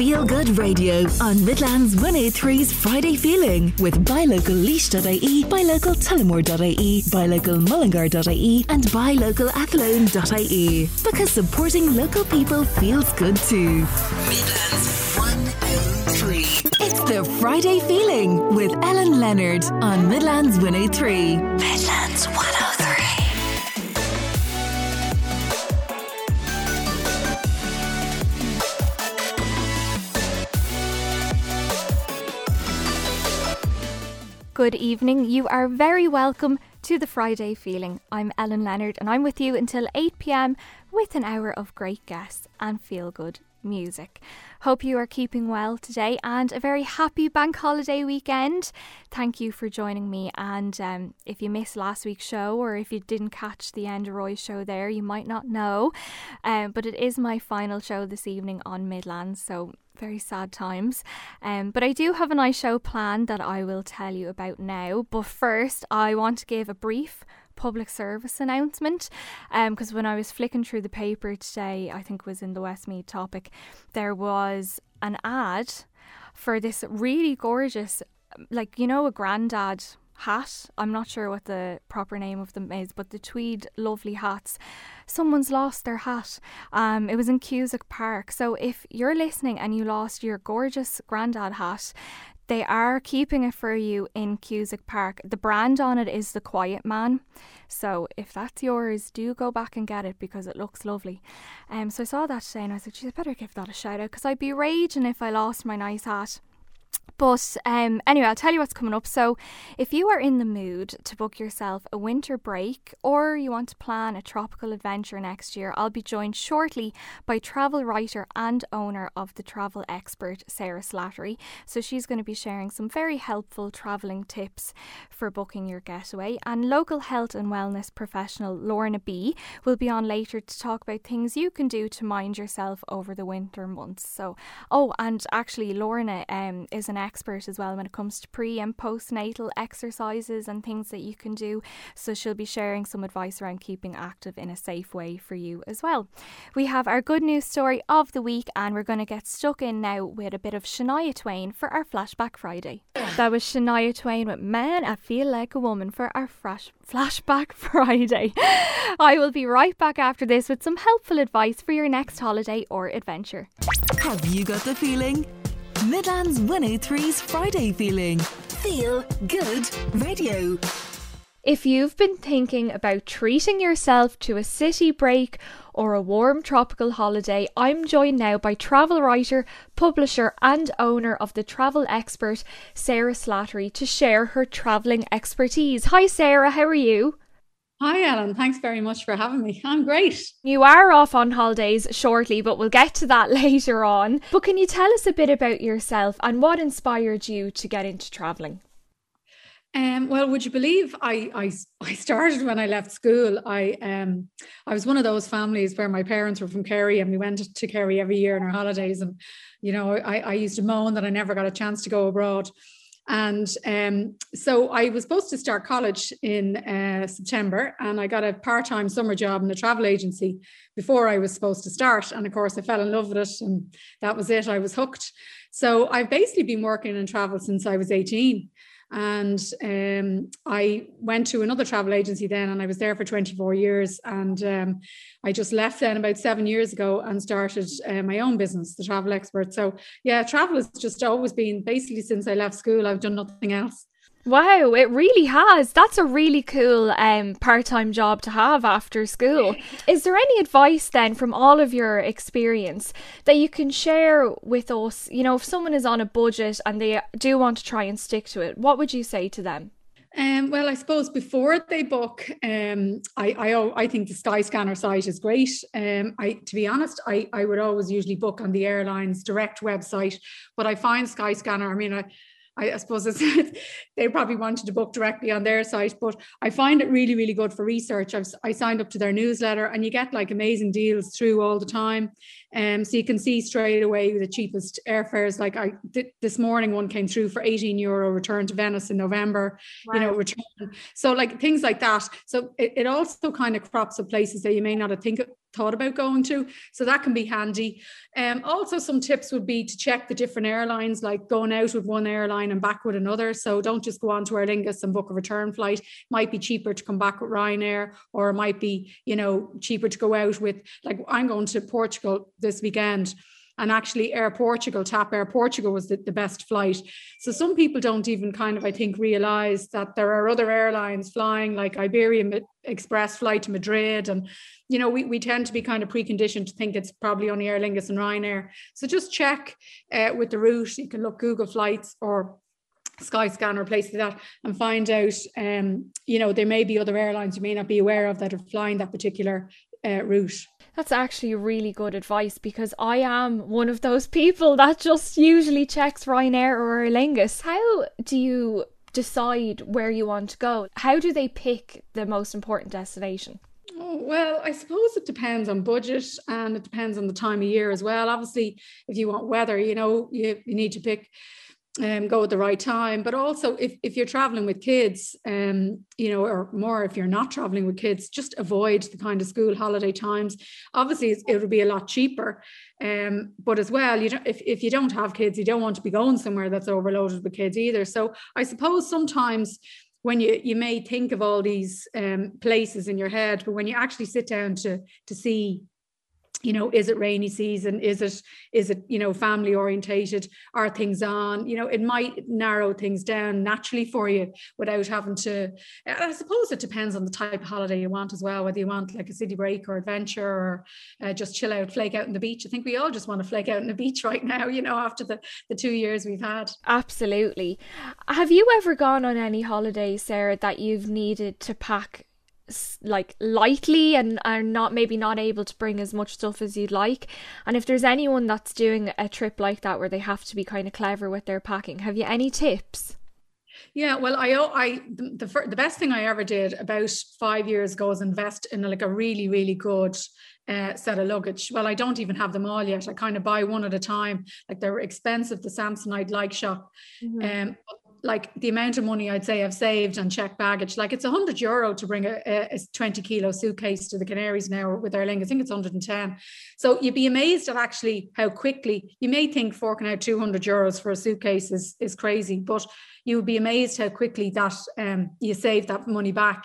Feel Good Radio on Midlands 103's Friday Feeling with buylocallaois.ie, buylocaltullamore.ie, buylocalmullingar.ie and buylocalathlone.ie. Because supporting local people feels good too. Midlands 103. It's the Friday Feeling with Ellen Leonard on Midlands 103. Midlands 103. Good evening. You are very welcome to the Friday Feeling. I'm Ellen Leonard and I'm with you until 8 pm with an hour of great guests and feel good music. Hope you are keeping well today and a very happy bank holiday weekend. Thank you for joining me. And um, if you missed last week's show or if you didn't catch the end of Roy's show there, you might not know. Um, but it is my final show this evening on Midlands. So very sad times. Um, but I do have a nice show planned that I will tell you about now. But first, I want to give a brief public service announcement because um, when I was flicking through the paper today, I think it was in the Westmeath topic, there was an ad for this really gorgeous, like, you know, a granddad hat. I'm not sure what the proper name of them is, but the tweed lovely hats. Someone's lost their hat. Um, it was in Cusack Park. So if you're listening and you lost your gorgeous granddad hat, they are keeping it for you in Cusack Park. The brand on it is the Quiet Man. So if that's yours, do go back and get it because it looks lovely. Um, so I saw that today and I said, geez, I better give that a shout out because I'd be raging if I lost my nice hat. But um, anyway, I'll tell you what's coming up. So, if you are in the mood to book yourself a winter break or you want to plan a tropical adventure next year, I'll be joined shortly by travel writer and owner of the travel expert, Sarah Slattery. So, she's going to be sharing some very helpful travelling tips for booking your getaway. And local health and wellness professional Lorna B will be on later to talk about things you can do to mind yourself over the winter months. So, oh, and actually, Lorna um, is an expert as well when it comes to pre and postnatal exercises and things that you can do. So she'll be sharing some advice around keeping active in a safe way for you as well. We have our good news story of the week, and we're going to get stuck in now with a bit of Shania Twain for our Flashback Friday. That was Shania Twain with Man, I Feel Like a Woman for our flash- Flashback Friday. I will be right back after this with some helpful advice for your next holiday or adventure. Have you got the feeling? Midlands 103's Friday Feeling. Feel Good Radio. If you've been thinking about treating yourself to a city break or a warm tropical holiday, I'm joined now by travel writer, publisher, and owner of the travel expert, Sarah Slattery, to share her travelling expertise. Hi, Sarah, how are you? Hi, Ellen. Thanks very much for having me. I'm great. You are off on holidays shortly, but we'll get to that later on. But can you tell us a bit about yourself and what inspired you to get into travelling? Um, well, would you believe I, I I started when I left school? I um I was one of those families where my parents were from Kerry and we went to Kerry every year in our holidays, and you know I, I used to moan that I never got a chance to go abroad. And um, so I was supposed to start college in uh, September, and I got a part time summer job in a travel agency before I was supposed to start. And of course, I fell in love with it, and that was it. I was hooked. So I've basically been working in travel since I was 18. And um, I went to another travel agency then, and I was there for 24 years. And um, I just left then about seven years ago and started uh, my own business, the Travel Expert. So, yeah, travel has just always been basically since I left school, I've done nothing else. Wow, it really has. That's a really cool um, part time job to have after school. Is there any advice then from all of your experience that you can share with us? You know, if someone is on a budget and they do want to try and stick to it, what would you say to them? Um, well, I suppose before they book, um, I, I I think the Skyscanner site is great. Um, I to be honest, I, I would always usually book on the airline's direct website, but I find Skyscanner. I mean, I I, I suppose they probably wanted to book directly on their site, but I find it really, really good for research. I've, I signed up to their newsletter and you get like amazing deals through all the time. Um, so you can see straight away the cheapest airfares. Like I th- this morning, one came through for 18 euro return to Venice in November, wow. you know, return. So like things like that. So it, it also kind of crops up places that you may not have think thought about going to. So that can be handy. Um, also, some tips would be to check the different airlines, like going out with one airline and back with another. So don't just go on to Aer Lingus and book a return flight. It might be cheaper to come back with Ryanair, or it might be, you know, cheaper to go out with, like, I'm going to Portugal this weekend and actually Air Portugal, TAP Air Portugal was the, the best flight. So some people don't even kind of, I think, realize that there are other airlines flying like Iberia Express flight to Madrid. And, you know, we, we tend to be kind of preconditioned to think it's probably only Aer Lingus and Ryanair. So just check uh, with the route. You can look Google Flights or Skyscanner places like that and find out, um, you know, there may be other airlines you may not be aware of that are flying that particular uh, route. That's actually really good advice because I am one of those people that just usually checks Ryanair or Aer Lingus. How do you decide where you want to go? How do they pick the most important destination? Oh, well, I suppose it depends on budget and it depends on the time of year as well. Obviously, if you want weather, you know, you, you need to pick um, go at the right time. But also, if, if you're traveling with kids, um, you know, or more if you're not traveling with kids, just avoid the kind of school holiday times. Obviously, it would be a lot cheaper. Um, but as well, you don't, if, if you don't have kids, you don't want to be going somewhere that's overloaded with kids either. So I suppose sometimes when you you may think of all these um, places in your head, but when you actually sit down to to see you know is it rainy season? Is it is it you know family orientated? Are things on? You know it might narrow things down naturally for you without having to i suppose it depends on the type of holiday you want as well whether you want like a city break or adventure or uh, just chill out flake out on the beach. I think we all just want to flake out on the beach right now you know after the the two years we've had. Absolutely. Have you ever gone on any holiday sarah that you've needed to pack like lightly and are not maybe not able to bring as much stuff as you'd like and if there's anyone that's doing a trip like that where they have to be kind of clever with their packing have you any tips yeah, well, I I the the, the best thing I ever did about five years ago was invest in like a really really good uh, set of luggage. Well, I don't even have them all yet. I kind of buy one at a time. Like they're expensive. The Samsonite like shop, mm-hmm. um, like the amount of money I'd say I've saved on check baggage, like it's a hundred euro to bring a, a, 20 kilo suitcase to the Canaries now with Aer Lingus. I think it's 110. So you'd be amazed at actually how quickly you may think forking out 200 euros for a suitcase is, is crazy, but you would be amazed how quickly that um, you save that money back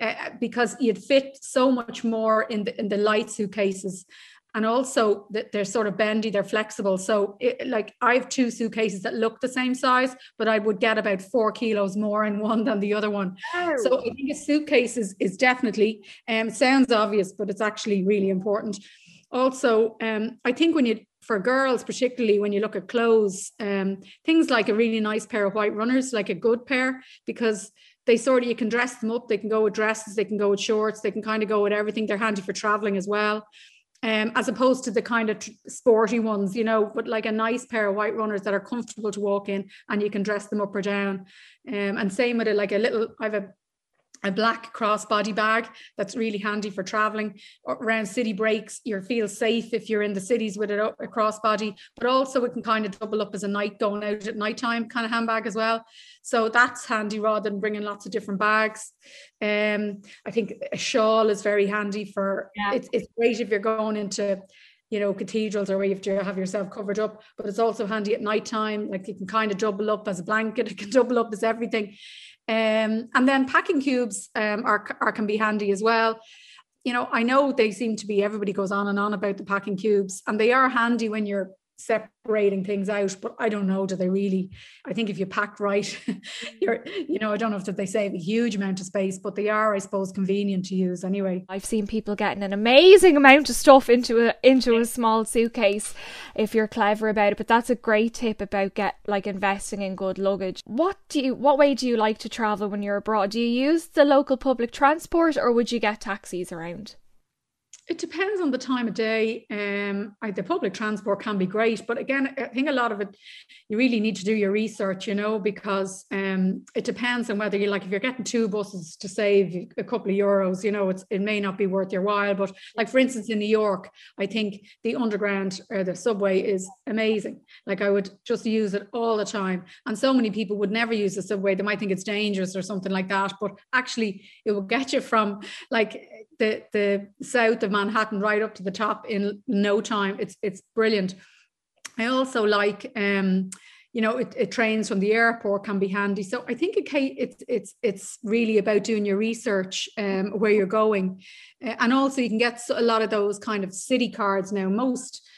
uh, because you'd fit so much more in the in the light suitcases and also that they're sort of bendy they're flexible. So it, like i have two suitcases that look the same size but i would get about four kilos more in one than the other one. Oh. so i think a suitcase is, is definitely um sounds obvious but it's actually really important. Also um i think when you for girls particularly when you look at clothes um things like a really nice pair of white runners like a good pair because they sort of you can dress them up they can go with dresses they can go with shorts they can kind of go with everything. They're handy for traveling as well um, as opposed to the kind of sporty ones, you know, but like a nice pair of white runners that are comfortable to walk in and you can dress them up or down. Um, and same with it, like a little, I have a a black crossbody bag that's really handy for traveling around city breaks. You feel safe if you're in the cities with a, a crossbody, but also it can kind of double up as a night going out at nighttime kind of handbag as well. So that's handy rather than bringing lots of different bags. Um, I think a shawl is very handy for. Yeah. It's it's great if you're going into you know, cathedrals or where you have to have yourself covered up, but it's also handy at night time. Like you can kind of double up as a blanket, it can double up as everything. Um, and then packing cubes um, are, are can be handy as well. You know, I know they seem to be everybody goes on and on about the packing cubes, and they are handy when you're separating things out but i don't know do they really i think if you pack right you're you know i don't know if they save a huge amount of space but they are i suppose convenient to use anyway. I've seen people getting an amazing amount of stuff into a into a small suitcase if you're clever about it but that's a great tip about get like investing in good luggage. What do you what way do you like to travel when you're abroad? Do you use the local public transport or would you get taxis around it depends on the time of day. Um, I, the public transport can be great, but again, I think a lot of it, you really need to do your research, you know, because um, it depends on whether you like if you're getting two buses to save a couple of euros, you know, it's it may not be worth your while. But like for instance, in New York, I think the underground or the subway is amazing. Like I would just use it all the time, and so many people would never use the subway. They might think it's dangerous or something like that, but actually, it will get you from like the the south of Manhattan right up to the top in no time. It's it's brilliant. I also like um, you know, it, it, trains from the airport can be handy. So I think it, it's it's it's really about doing your research um, where you're going, uh, and also you can get a lot of those kind of city cards now. Most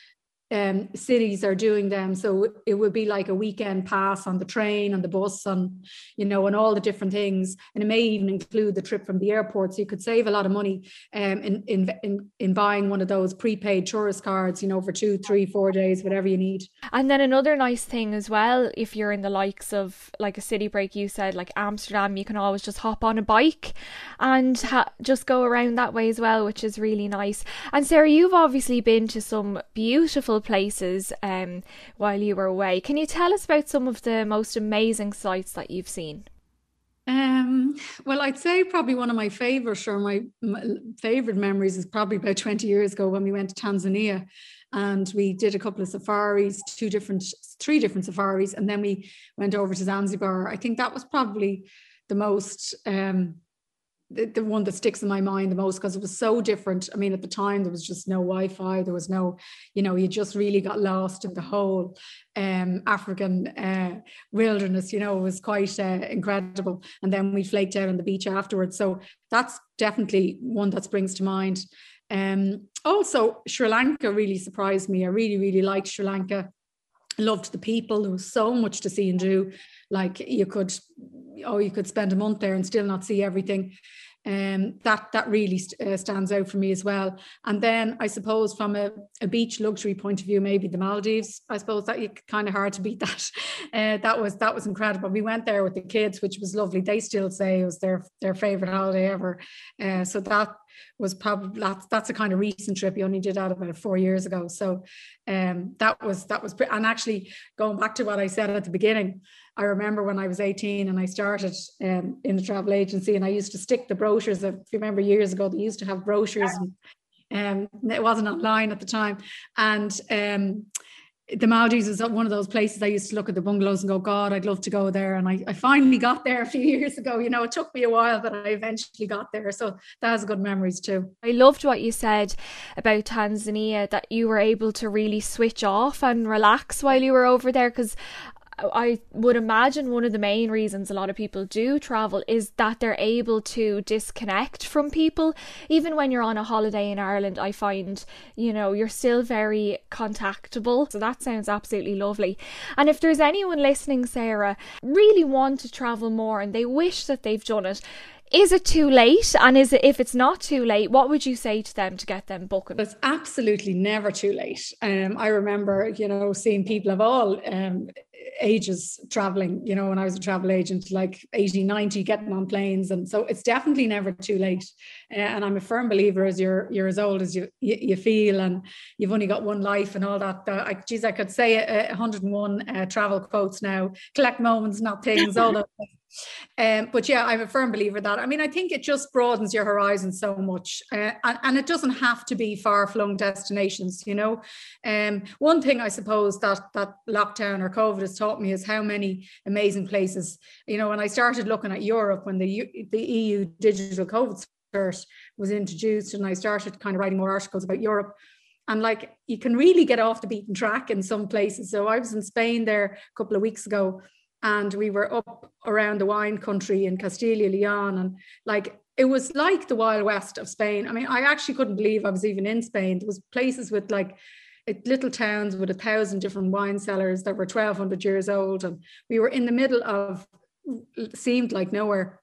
um, cities are doing them. So it would be like a weekend pass on the train, on the bus, on, you know, and all the different things. And it may even include the trip from the airport. So you could save a lot of money um, in, in, in, in buying one of those prepaid tourist cards, you know, for two, three, four days, whatever you need. And then another nice thing as well, if you're in the likes of like a city break, you said like Amsterdam, you can always just hop on a bike and ha- just go around that way as well, which is really nice. And Sarah, you've obviously been to some beautiful places um, while you were away. Can you tell us about some of the most amazing sights that you've seen? Um, well, I'd say probably one of my favorite or my, my, favorite memories is probably about 20 years ago when we went to Tanzania and we did a couple of safaris, two different, three different safaris, and then we went over to Zanzibar. I think that was probably the most um, the, the one that sticks in my mind the most because it was so different. I mean, at the time there was just no Wi-Fi. There was no, you know, you just really got lost in the whole um, African uh, wilderness. You know, it was quite uh, incredible. And then we flaked out on the beach afterwards. So that's definitely one that springs to mind. Um, also, Sri Lanka really surprised me. I really, really liked Sri Lanka. Loved the people. There was so much to see and do. Like you could, oh, you could spend a month there and still not see everything um, that that really st- uh, stands out for me as well. And then I suppose from a, a, beach luxury point of view, maybe the Maldives. I suppose that you kind of hard to beat that. Uh, that was that was incredible. We went there with the kids, which was lovely. They still say it was their their favorite holiday ever. Uh, so that was probably that's, that's a kind of recent trip. We only did that about four years ago. So um, that was that was and actually going back to what I said at the beginning. I remember when I was 18 and I started um, in the travel agency and I used to stick the brochures. If you remember years ago, they used to have brochures and um, it wasn't online at the time. And um, the Maldives was one of those places I used to look at the bungalows and go, God, I'd love to go there. And I, I finally got there a few years ago. You know, it took me a while, but I eventually got there. So that has good memories too. I loved what you said about Tanzania, that you were able to really switch off and relax while you were over there. Because I would imagine one of the main reasons a lot of people do travel is that they're able to disconnect from people. Even when you're on a holiday in Ireland, I find, you know, you're still very contactable. So that sounds absolutely lovely. And if there's anyone listening, Sarah, really want to travel more and they wish that they've done it, is it too late? And is it if it's not too late, what would you say to them to get them booking? It's absolutely never too late. Um, I remember, you know, seeing people of all um, ages traveling, you know, when I was a travel agent, like 80, 90, getting on planes. And so it's definitely never too late. Uh, and I'm a firm believer as you're you're as old as you you, feel and you've only got one life and all that. Uh, I, geez, I could say uh, 101 uh, travel quotes now, collect moments, not things, all those um, but yeah, I'm a firm believer that. I mean, I think it just broadens your horizon so much, uh, and, and, it doesn't have to be far-flung destinations. You know, um, one thing I suppose that that lockdown or COVID has taught me is how many amazing places. You know, when I started looking at Europe when the the EU digital COVID cert was introduced, and I started kind of writing more articles about Europe and like you can really get off the beaten track in some places. So I was in Spain there a couple of weeks ago and we were up around the wine country in Castilla Leon and like it was like the wild west of Spain. I mean, I actually couldn't believe I was even in Spain. There was places with like little towns with a thousand different wine cellars that were 1200 years old and we were in the middle of seemed like nowhere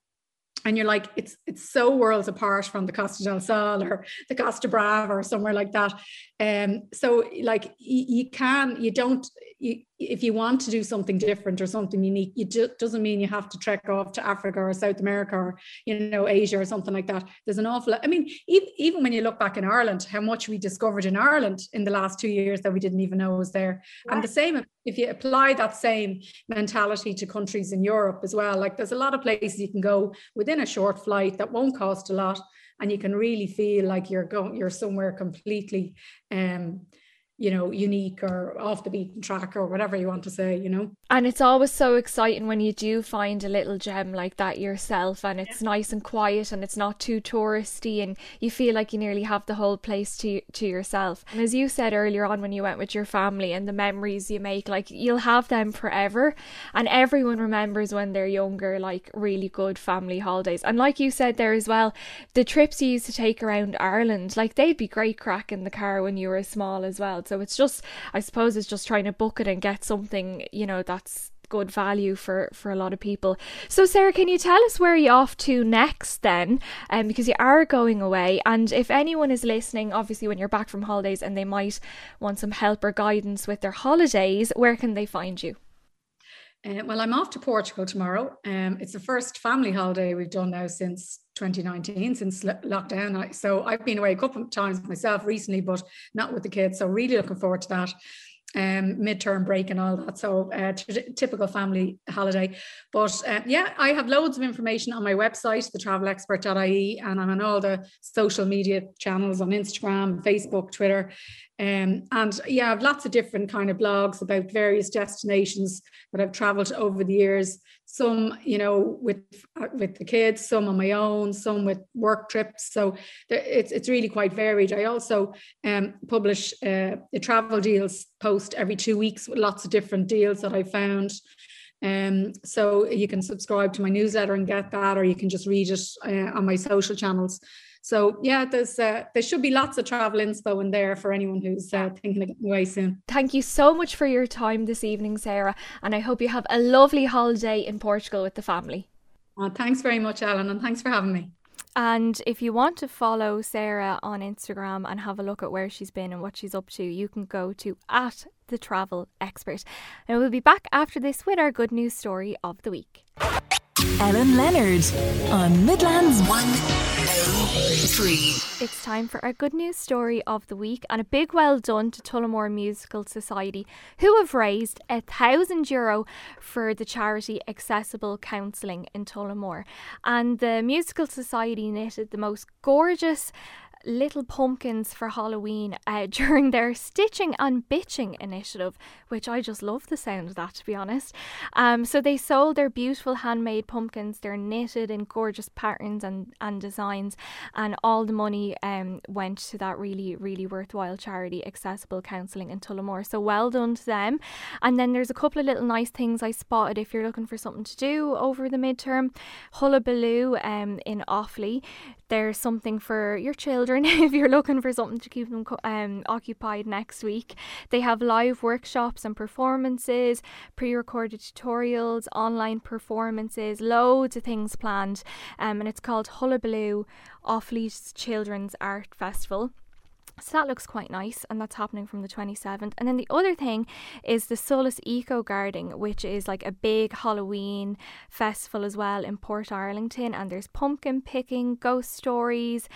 and you're like it's it's so worlds apart from the Costa del Sol or the Costa Brava or somewhere like that um so like you, you can you don't you, if you want to do something different or something unique, it doesn't mean you have to trek off to Africa or South America or you know Asia or something like that. There's an awful. I mean, even, even when you look back in Ireland, how much we discovered in Ireland in the last two years that we didn't even know was there. And the same if you apply that same mentality to countries in Europe as well. Like there's a lot of places you can go within a short flight that won't cost a lot, and you can really feel like you're going, you're somewhere completely. Um, you know, unique or off the beaten track or whatever you want to say, you know. And it's always so exciting when you do find a little gem like that yourself and it's yeah. nice and quiet and it's not too touristy and you feel like you nearly have the whole place to to yourself. And as you said earlier on when you went with your family and the memories you make, like you'll have them forever. And everyone remembers when they're younger, like really good family holidays. And like you said there as well, the trips you used to take around Ireland, like they'd be great crack in the car when you were small as well. So it's just, I suppose, it's just trying to book it and get something, you know, that's good value for for a lot of people. So Sarah, can you tell us where you're off to next then? Um, because you are going away, and if anyone is listening, obviously when you're back from holidays and they might want some help or guidance with their holidays, where can they find you? Uh, well, I'm off to Portugal tomorrow. Um, it's the first family holiday we've done now since 2019, since lockdown. So I've been away a couple of times myself recently, but not with the kids. So really looking forward to that um, midterm break and all that. So uh, t- typical family holiday. But uh, yeah, I have loads of information on my website, thetravelexpert.ie, and I'm on all the social media channels on Instagram, Facebook, Twitter. Um, and yeah, I have lots of different kind of blogs about various destinations that I've traveled over the years. Some, you know, with uh, with the kids, some on my own, some with work trips. So it's it's really quite varied. I also um, publish uh, the travel deals post every two weeks with lots of different deals that I found. Um, so you can subscribe to my newsletter and get that, or you can just read it uh, on my social channels. So yeah, there's uh, there should be lots of travel inspo in there for anyone who's uh, thinking of getting away soon. Thank you so much for your time this evening, Sarah, and I hope you have a lovely holiday in Portugal with the family. Well, thanks very much, Alan, and thanks for having me. And if you want to follow Sarah on Instagram and have a look at where she's been and what she's up to, you can go to at the travel expert. And we'll be back after this with our good news story of the week. Ellen Leonard on Midlands One. Oh it's time for our good news story of the week and a big well done to Tullamore Musical Society who have raised a thousand euro for the charity Accessible Counselling in Tullamore. And the Musical Society knitted the most gorgeous little pumpkins for Halloween uh, during their Stitching and Bitching initiative, which I just love the sound of that, to be honest. Um, so they sold their beautiful handmade pumpkins. They're knitted in gorgeous patterns and, and designs, and all the money um, went to that really, really worthwhile charity, Accessible Counselling in Tullamore. So well done to them. And then there's a couple of little nice things I spotted if you're looking for something to do over the midterm. Hullabaloo um, in Offaly. There's something for your children if you're looking for something to keep them um, occupied next week. They have live workshops and performances, pre recorded tutorials, online performances, loads of things planned. Um, and it's called Hullabaloo Offaly's Children's Art Festival. So that looks quite nice, and that's happening from the 27th. And then the other thing is the Solace Eco Garden, which is like a big Halloween festival as well in Portarlington. And there's pumpkin picking, ghost stories,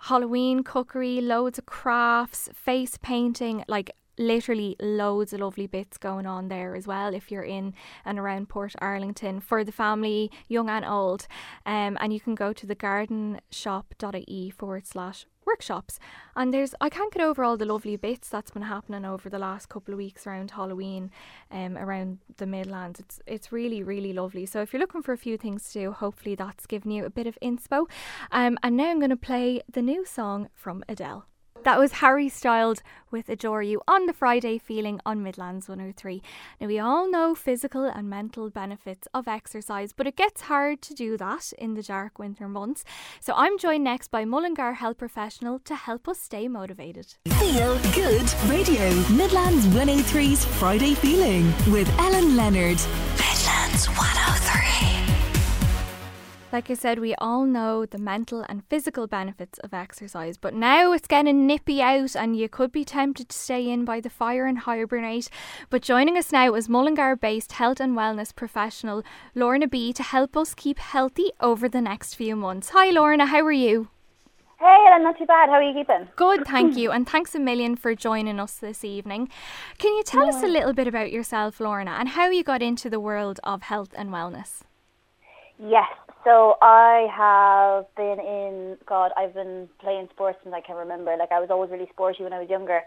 Halloween cookery, loads of crafts, face painting, like literally loads of lovely bits going on there as well if you're in and around Portarlington for the family, young and old. Um, and you can go to the gardenshop.ie forward slash workshops. And there's I can't get over all the lovely bits that's been happening over the last couple of weeks around Halloween, um, around the Midlands. It's it's really really lovely. So if you're looking for a few things to do, hopefully that's given you a bit of inspo. Um, and now I'm going to play the new song from Adele. That was Harry Styles with Adore You on the Friday feeling on Midlands 103. Now, we all know physical and mental benefits of exercise, but it gets hard to do that in the dark winter months. So, I'm joined next by Mullingar Health Professional to help us stay motivated. Feel Good Radio, Midlands 103's Friday feeling with Ellen Leonard. Like I said, we all know the mental and physical benefits of exercise, but now it's getting nippy out and you could be tempted to stay in by the fire and hibernate. But joining us now is Mullingar based health and wellness professional Lorna B to help us keep healthy over the next few months. Hi, Lorna, how are you? Hey, I'm not too bad. How are you keeping? Good, thank you. And thanks a million for joining us this evening. Can you tell no. us a little bit about yourself, Lorna, and how you got into the world of health and wellness? Yes, so I have been in God. I've been playing sports since I can remember. Like I was always really sporty when I was younger,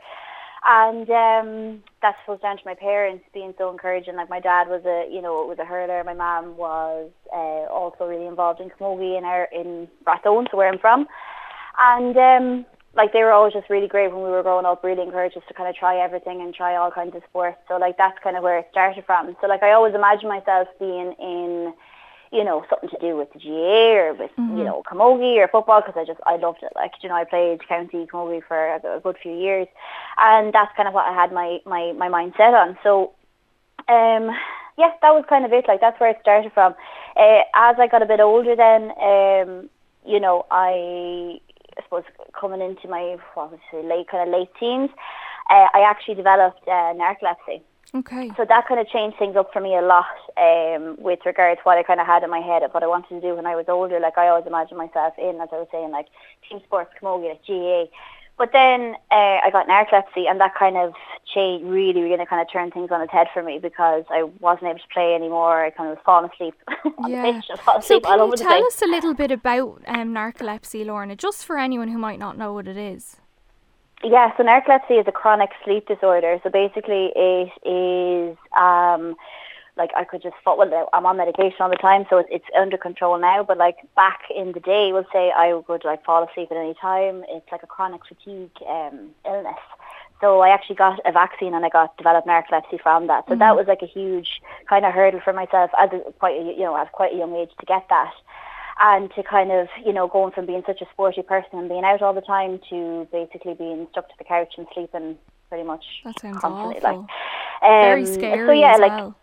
and um, that's was down to my parents being so encouraging. Like my dad was a, you know, was a hurler. My mom was uh, also really involved in camogie in our in Rathone, so where I'm from, and um, like they were always just really great when we were growing up. Really encouraged us to kind of try everything and try all kinds of sports. So like that's kind of where it started from. So like I always imagine myself being in you know, something to do with the GAA or with, mm-hmm. you know, camogie or football because I just, I loved it. Like, you know, I played county camogie for a, a good few years and that's kind of what I had my, my, my mind set on. So, um, yeah, that was kind of it. Like, that's where it started from. Uh, as I got a bit older then, um, you know, I, I suppose coming into my, what you say, late, kind of late teens, uh, I actually developed uh, narcolepsy. Okay. So that kind of changed things up for me a lot um, with regards to what I kind of had in my head of what I wanted to do when I was older. Like I always imagined myself in, as I was saying, like team sports, camogie, like GAA. But then uh, I got narcolepsy, and that kind of changed, really, really kind of turned things on its head for me because I wasn't able to play anymore. I kind of was falling asleep on yeah. the pitch. so can you tell us a little bit about um, narcolepsy, Lorna, just for anyone who might not know what it is? Yeah, so narcolepsy is a chronic sleep disorder. So basically, it is um, like I could just fall. Well, I'm on medication all the time, so it's under control now. But like back in the day, we'll say I would like fall asleep at any time. It's like a chronic fatigue um, illness. So I actually got a vaccine and I got developed narcolepsy from that. So mm-hmm. that was like a huge kind of hurdle for myself as a, quite a, you know at quite a young age to get that and to kind of, you know, going from being such a sporty person and being out all the time to basically being stuck to the couch and sleeping pretty much that sounds constantly. Awful. Like, um, Very scary. So yeah, like. Well.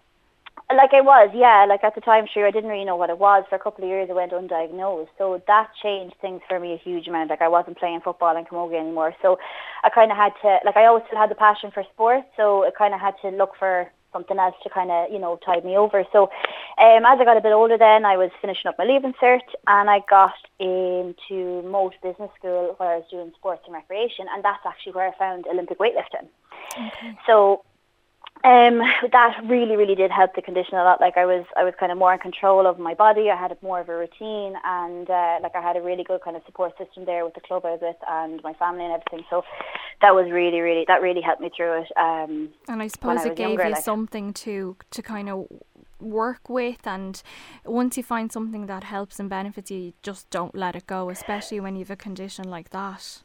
Like I was, yeah. Like at the time, sure, I didn't really know what it was. For a couple of years, I went undiagnosed. So that changed things for me a huge amount. Like I wasn't playing football and camogie anymore. So I kind of had to, like I always still had the passion for sports. So I kind of had to look for something else to kind of, you know, tide me over. So um, as I got a bit older then, I was finishing up my leaving cert and I got into Moate Business School where I was doing sports and recreation and that's actually where I found Olympic weightlifting. Okay. So um, that really, really did help the condition a lot. Like I was, I was kind of more in control of my body. I had more of a routine, and uh, like I had a really good kind of support system there with the club I was with and my family and everything. So that was really, really, that really helped me through it. Um, and I suppose I it gave younger, you like. something to to kind of work with and once you find something that helps and benefits you, you just don't let it go especially when you have a condition like that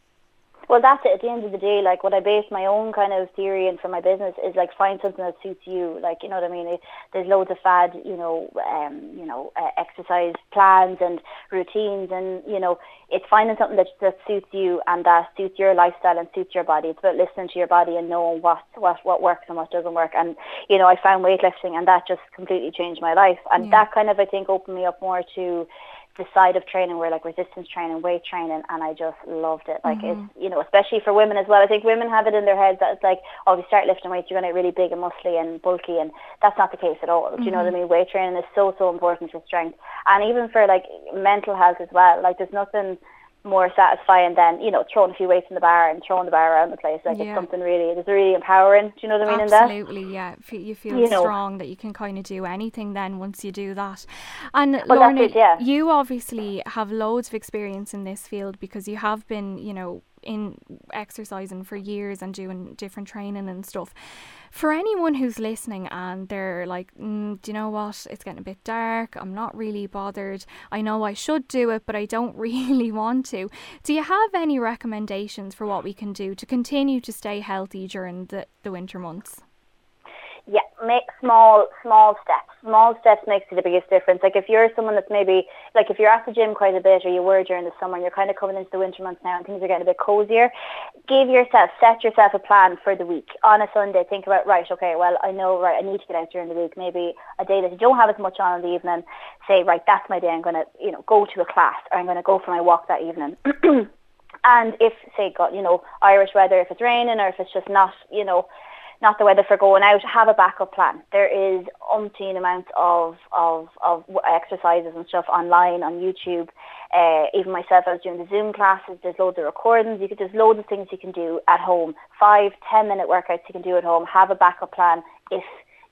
well, that's it. At the end of the day, like what I base my own kind of theory and for my business is like find something that suits you. Like you know what I mean. There's loads of fad, you know, um, you know, uh, exercise plans and routines, and you know, it's finding something that that suits you and that suits your lifestyle and suits your body. It's about listening to your body and knowing what what what works and what doesn't work. And you know, I found weightlifting, and that just completely changed my life. And yeah. that kind of I think opened me up more to the side of training where like resistance training, weight training, and I just loved it. Like mm-hmm. it's you know, especially for women as well. I think women have it in their heads that it's like, oh, if you start lifting weights, you're going to get really big and muscly and bulky, and that's not the case at all. Mm-hmm. Do you know what I mm-hmm. mean? Weight training is so so important for strength, and even for like mental health as well. Like there's nothing more satisfying than you know throwing a few weights in the bar and throwing the bar around the place. Like yeah. it's something really, it's really empowering. Do you know what I mean? Absolutely, in that? yeah. You feel you strong know. that you can kind of do anything. Then once you do that, and well, Lorna, it, yeah. you obviously have loads of experience in this field because you have been, you know, in exercising for years and doing different training and stuff. For anyone who's listening and they're like, mm, do you know what? It's getting a bit dark. I'm not really bothered. I know I should do it, but I don't really want to. Do you have any recommendations for what we can do to continue to stay healthy during the, the winter months? Make small, small steps. Small steps makes the biggest difference. Like if you're someone that's maybe, like if you're at the gym quite a bit or you were during the summer and you're kind of coming into the winter months now and things are getting a bit cozier, give yourself, set yourself a plan for the week. On a Sunday, think about, right, okay, well, I know, right, I need to get out during the week. Maybe a day that you don't have as much on in the evening, say, right, that's my day. I'm to, you know, go to a class or I'm to go for my walk that evening. and if, say, God, you know, Irish weather, if it's raining or if it's just not, you know, not the weather for going out, have a backup plan. There is umpteen amounts of, of, of exercises and stuff online on YouTube. Uh, even myself, I was doing the Zoom classes. There's loads of recordings. You could, there's loads of things you can do at home. Five, ten minute workouts you can do at home. Have a backup plan if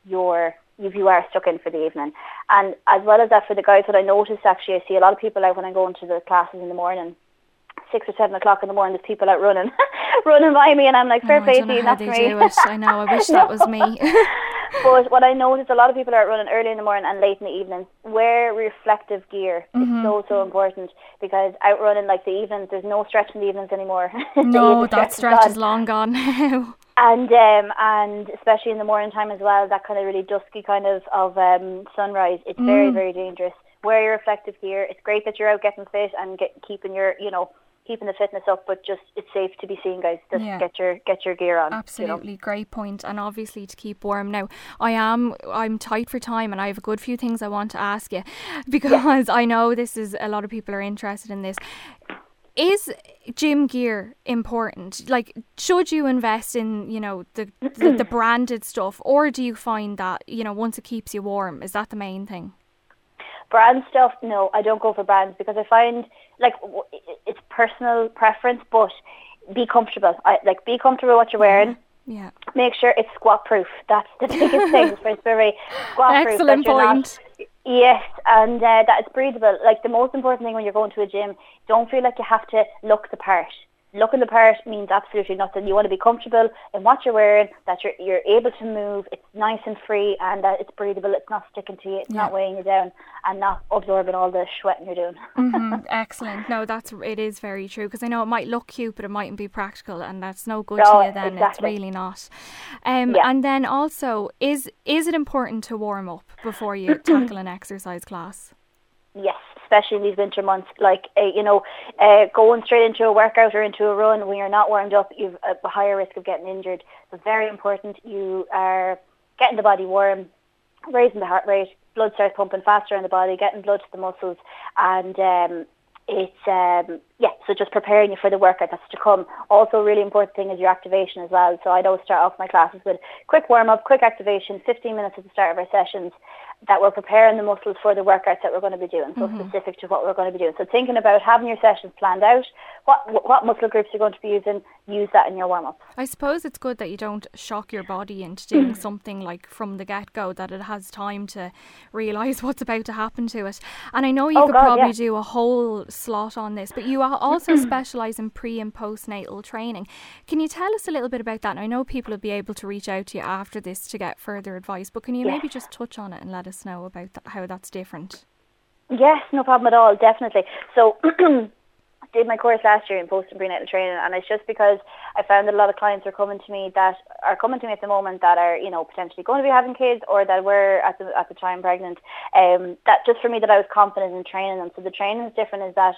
you're if you are stuck in for the evening. And as well as that, for the guys, what I noticed actually, I see a lot of people out when I go into the classes in the morning six or seven o'clock in the morning, there's people out running, running by me, and I'm like, fair oh, play to you, that's me. I know. I wish that was me. but what I noticed, a lot of people are running early in the morning and late in the evenings. Wear reflective gear. Mm-hmm. It's so so important because out running like the evenings, there's no stretch in the evenings anymore. no, that stretch is long gone now. and um, and especially in the morning time as well, that kind of really dusky kind of of um, sunrise. It's mm. very very dangerous. Wear your reflective gear. It's great that you're out getting fit and get, keeping your you know keeping the fitness up, but just it's safe to be seen, guys. Just yeah. get your get your gear on. Absolutely, you know? great point, and obviously to keep warm. Now, I am I'm tight for time, and I have a good few things I want to ask you because yeah. I know this is a lot of people are interested in this. Is gym gear important? Like, should you invest in you know the, the the branded stuff, or do you find that you know once it keeps you warm, is that the main thing? Brand stuff, no, I don't go for brands because I find like it's personal preference, but be comfortable. I like be comfortable with what you're wearing. Yeah. Make sure it's squat proof. That's the biggest thing for very squat proof. Excellent point. Not, yes, and uh, that it's breathable. Like the most important thing when you're going to a gym, don't feel like you have to look the part looking the part means absolutely nothing. You want to be comfortable in what you're wearing, that you're you're able to move, it's nice and free, and that it's breathable. It's not sticking to you, it's yeah. not weighing you down, and not absorbing all the sweating you're doing. mm-hmm. Excellent. No, that's it is very true because I know it might look cute, but it mightn't be practical, and that's no good no, to you. Then exactly. it's really not. Um, yeah. and then also, is is it important to warm up before you tackle an exercise class? Yes, especially in these winter months. Like, uh, you know, uh, going straight into a workout or into a run when you're not warmed up, you've a higher risk of getting injured. It's very important you are getting the body warm, raising the heart rate, blood starts pumping faster in the body, getting blood to the muscles, and um, it's um, yeah, so just preparing you for the workout that's to come. Also, really important thing is your activation as well. So I'd always start off my classes with quick warm up, quick activation, 15 minutes at the start of our sessions, that we're preparing the muscles for the workouts that we're going to be doing, so mm-hmm. specific to what we're going to be doing. So thinking about having your sessions planned out, what what muscle groups you're going to be using, use that in your warm up. I suppose it's good that you don't shock your body into doing something like from the get go, that it has time to realise what's about to happen to it. And I know you oh could God, probably yeah. do a whole slot on this, but you also specialise in pre and postnatal training. Can you tell us a little bit about that? And I know people will be able to reach out to you after this to get further advice, but can you maybe just touch on it and let us know about that, how that's different? Yes, no problem at all, definitely. So I did my course last year in post and prenatal training and it's just because I found that a lot of clients are coming to me that are coming to me at the moment that are, you know, potentially going to be having kids or that were at the at the time pregnant. Um that just for me that I was confident in training them. So the training is different is that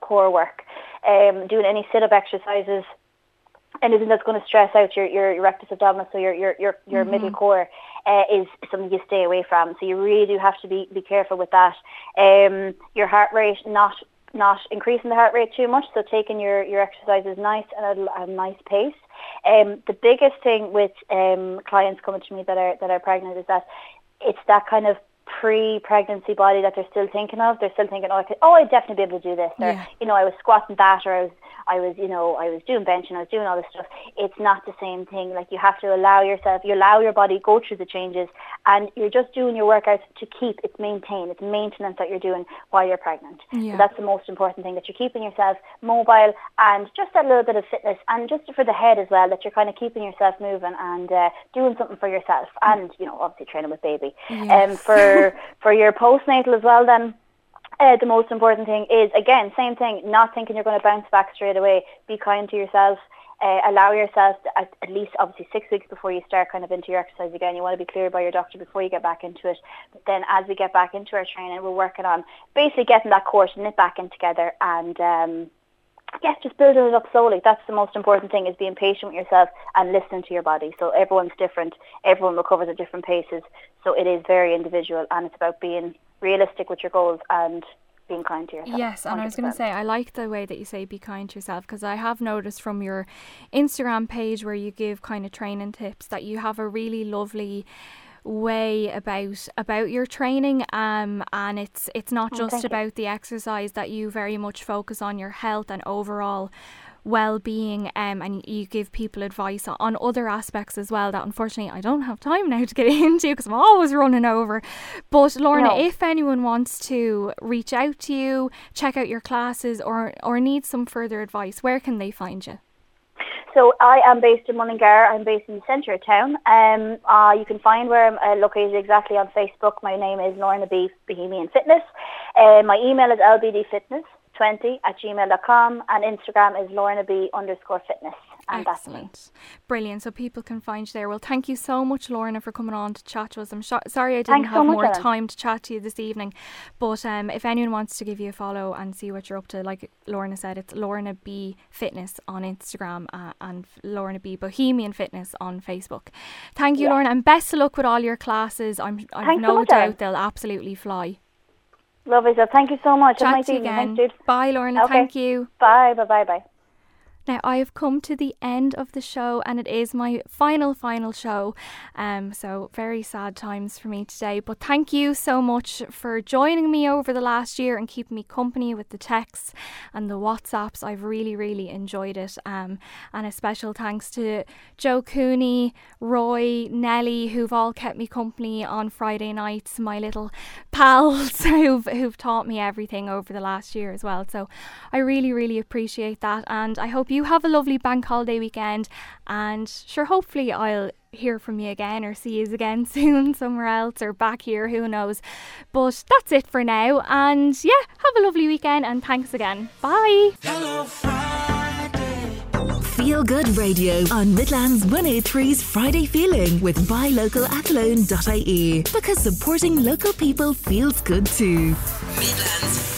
core work. Um doing any sit up exercises anything that's going to stress out your, your, your rectus abdominis, so your your your, your mm-hmm. middle core, uh, is something you stay away from. So you really do have to be, be careful with that. Um, your heart rate not not increasing the heart rate too much, so taking your, your exercises nice and at a, a nice pace. Um, the biggest thing with um, clients coming to me that are that are pregnant is that it's that kind of pre-pregnancy body that they're still thinking of. They're still thinking, oh, I could, oh, I'd definitely be able to do this. Or, yeah. you know, I was squatting that, or I was I was, you know, I was doing benching, I was doing all this stuff. It's not the same thing. Like you have to allow yourself, you allow your body go through the changes, and you're just doing your workouts to keep it's maintained. It's maintenance that you're doing while you're pregnant. Yeah. So that's the most important thing that you're keeping yourself mobile and just a little bit of fitness, and just for the head as well that you're kind of keeping yourself moving and uh, doing something for yourself, and you know, obviously training with baby. Yes. Um, for for your postnatal as well, then uh, the most important thing is, again, same thing, not thinking you're going to bounce back straight away. Be kind to yourself. Uh, allow yourself to, at, at, least obviously six weeks before you start kind of into your exercise again. You want to be clear by your doctor before you get back into it. But then as we get back into our training, we're working on basically getting that core knit back in together and um, yes, just building it up slowly. That's the most important thing is being patient with yourself and listening to your body. So everyone's different. Everyone recovers at different paces. So it is very individual and it's about being realistic with your goals and being kind to yourself. Yes, and 100%. I was going to say, I like the way that you say be kind to yourself because I have noticed from your Instagram page where you give kind of training tips that you have a really lovely way about about your training um and it's it's not oh, just about you. the exercise that you very much focus on your health and overall well-being um, and you give people advice on other aspects as well that unfortunately I don't have time now to get into because I'm always running over. But Lorna, no. if anyone wants to reach out to you, check out your classes, or or needs some further advice, where can they find you? So I am based in Mullingar. I'm based in the centre of town. Um, uh, you can find where I'm uh, located exactly on Facebook. My name is Lorna B. Bohemian Fitness. Uh, my email is lbdfitness20 at gmail.com and Instagram is Lorna B underscore fitness. And Excellent. Brilliant. So people can find you there. Well, thank you so much, Lorna, for coming on to chat to us. I'm sh- sorry I didn't Thanks have so more time to chat to you this evening. But um, if anyone wants to give you a follow and see what you're up to, like Lorna said, it's Lorna B Fitness on Instagram uh, and Lorna B Bohemian Fitness on Facebook. Thank you, yeah. Lorna, and best of luck with all your classes. I'm, I've no so doubt they'll absolutely fly. Lovely. So thank you so much. Chat to you again. Thanks, Bye, Lorna. Okay. Thank you. Bye. Bye. Bye. Bye. Now, I have come to the end of the show, and it is my final, final show. Um, so, very sad times for me today. But thank you so much for joining me over the last year and keeping me company with the texts and the WhatsApps. I've really, really enjoyed it. Um, and a special thanks to Joe Cooney, Roy, Nelly, who've all kept me company on Friday nights, my little pals who've, who've taught me everything over the last year as well. So, I really, really appreciate that. And I hope you you have a lovely bank holiday weekend and sure hopefully I'll hear from you again or see you again soon somewhere else or back here who knows. But that's it for now and yeah have a lovely weekend and thanks again. Bye! Hello, Feel Good Radio on Midlands 103's Friday Feeling with buylocalathlone.ie because supporting local people feels good too. Midlands